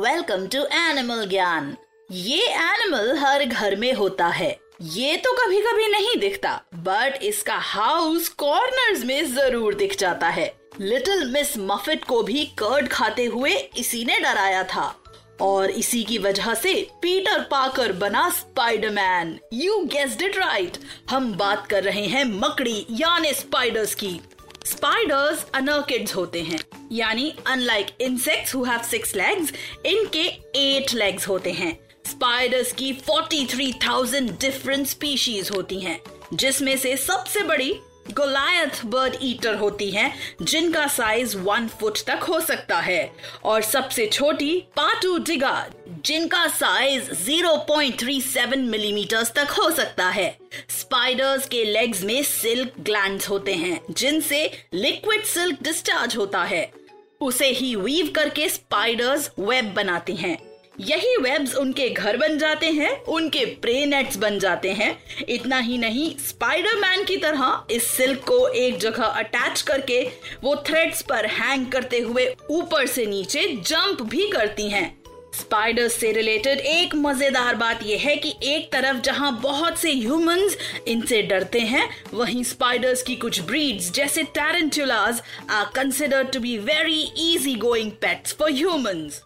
Welcome to animal Gyan ये animal हर घर में होता है। ये तो कभी कभी नहीं दिखता बट इसका हाउस कॉर्नर्स में ज़रूर दिख जाता है। लिटिल मिस मफिट को भी कर्ड खाते हुए इसी ने डराया था। और इसी की वजह से पीटर पाकर बना Spiderman you guessed it right हम बात कर रहे हैं मकड़ी, यानी स्पाइडर्स की। स्पाइडर्स अनर्किड्स होते हैं। यानी unlike insects who have six legs इनके एट लेग्स होते हैं। स्पाइडर्स की 43,000 डिफरेंट स्पीशीज होती हैं जिसमें से सबसे बड़ी गोलायथ बर्ड ईटर होती हैं जिनका साइज़ वन फुट तक हो सकता है। और सबसे छोटी पाटू डिगा जिनका साइज़ 0.37 मिलीमीटर तक हो सकता है। स्पाइडर्स के लेग्स में सिल्क ग्लैंड होते हैं, जिनसे लिक्विड सिल्क डिस्चार्ज होता है। उसे ही वीव करके स्पाइडर्स वेब बनाती हैं। यही वेब्स उनके घर बन जाते हैं, उनके प्रे नेट्स बन जाते हैं। इतना ही नहीं स्पाइडरमैन की तरह इस सिल्क को एक जगह अटैच करके वो थ्रेड्स पर हैंग करते हुए ऊपर से नीचे जंप भी करती हैं। स्पाइडर्स से रिलेटेड एक मज़ेदार बात यह है कि एक तरफ़ जहाँ बहुत से ह्यूमंस इनसे डरते हैं, वहीं स्पाइडर्स की कुछ ब्रीड्स जैसे tarantulas are considered to be very easy going pets for humans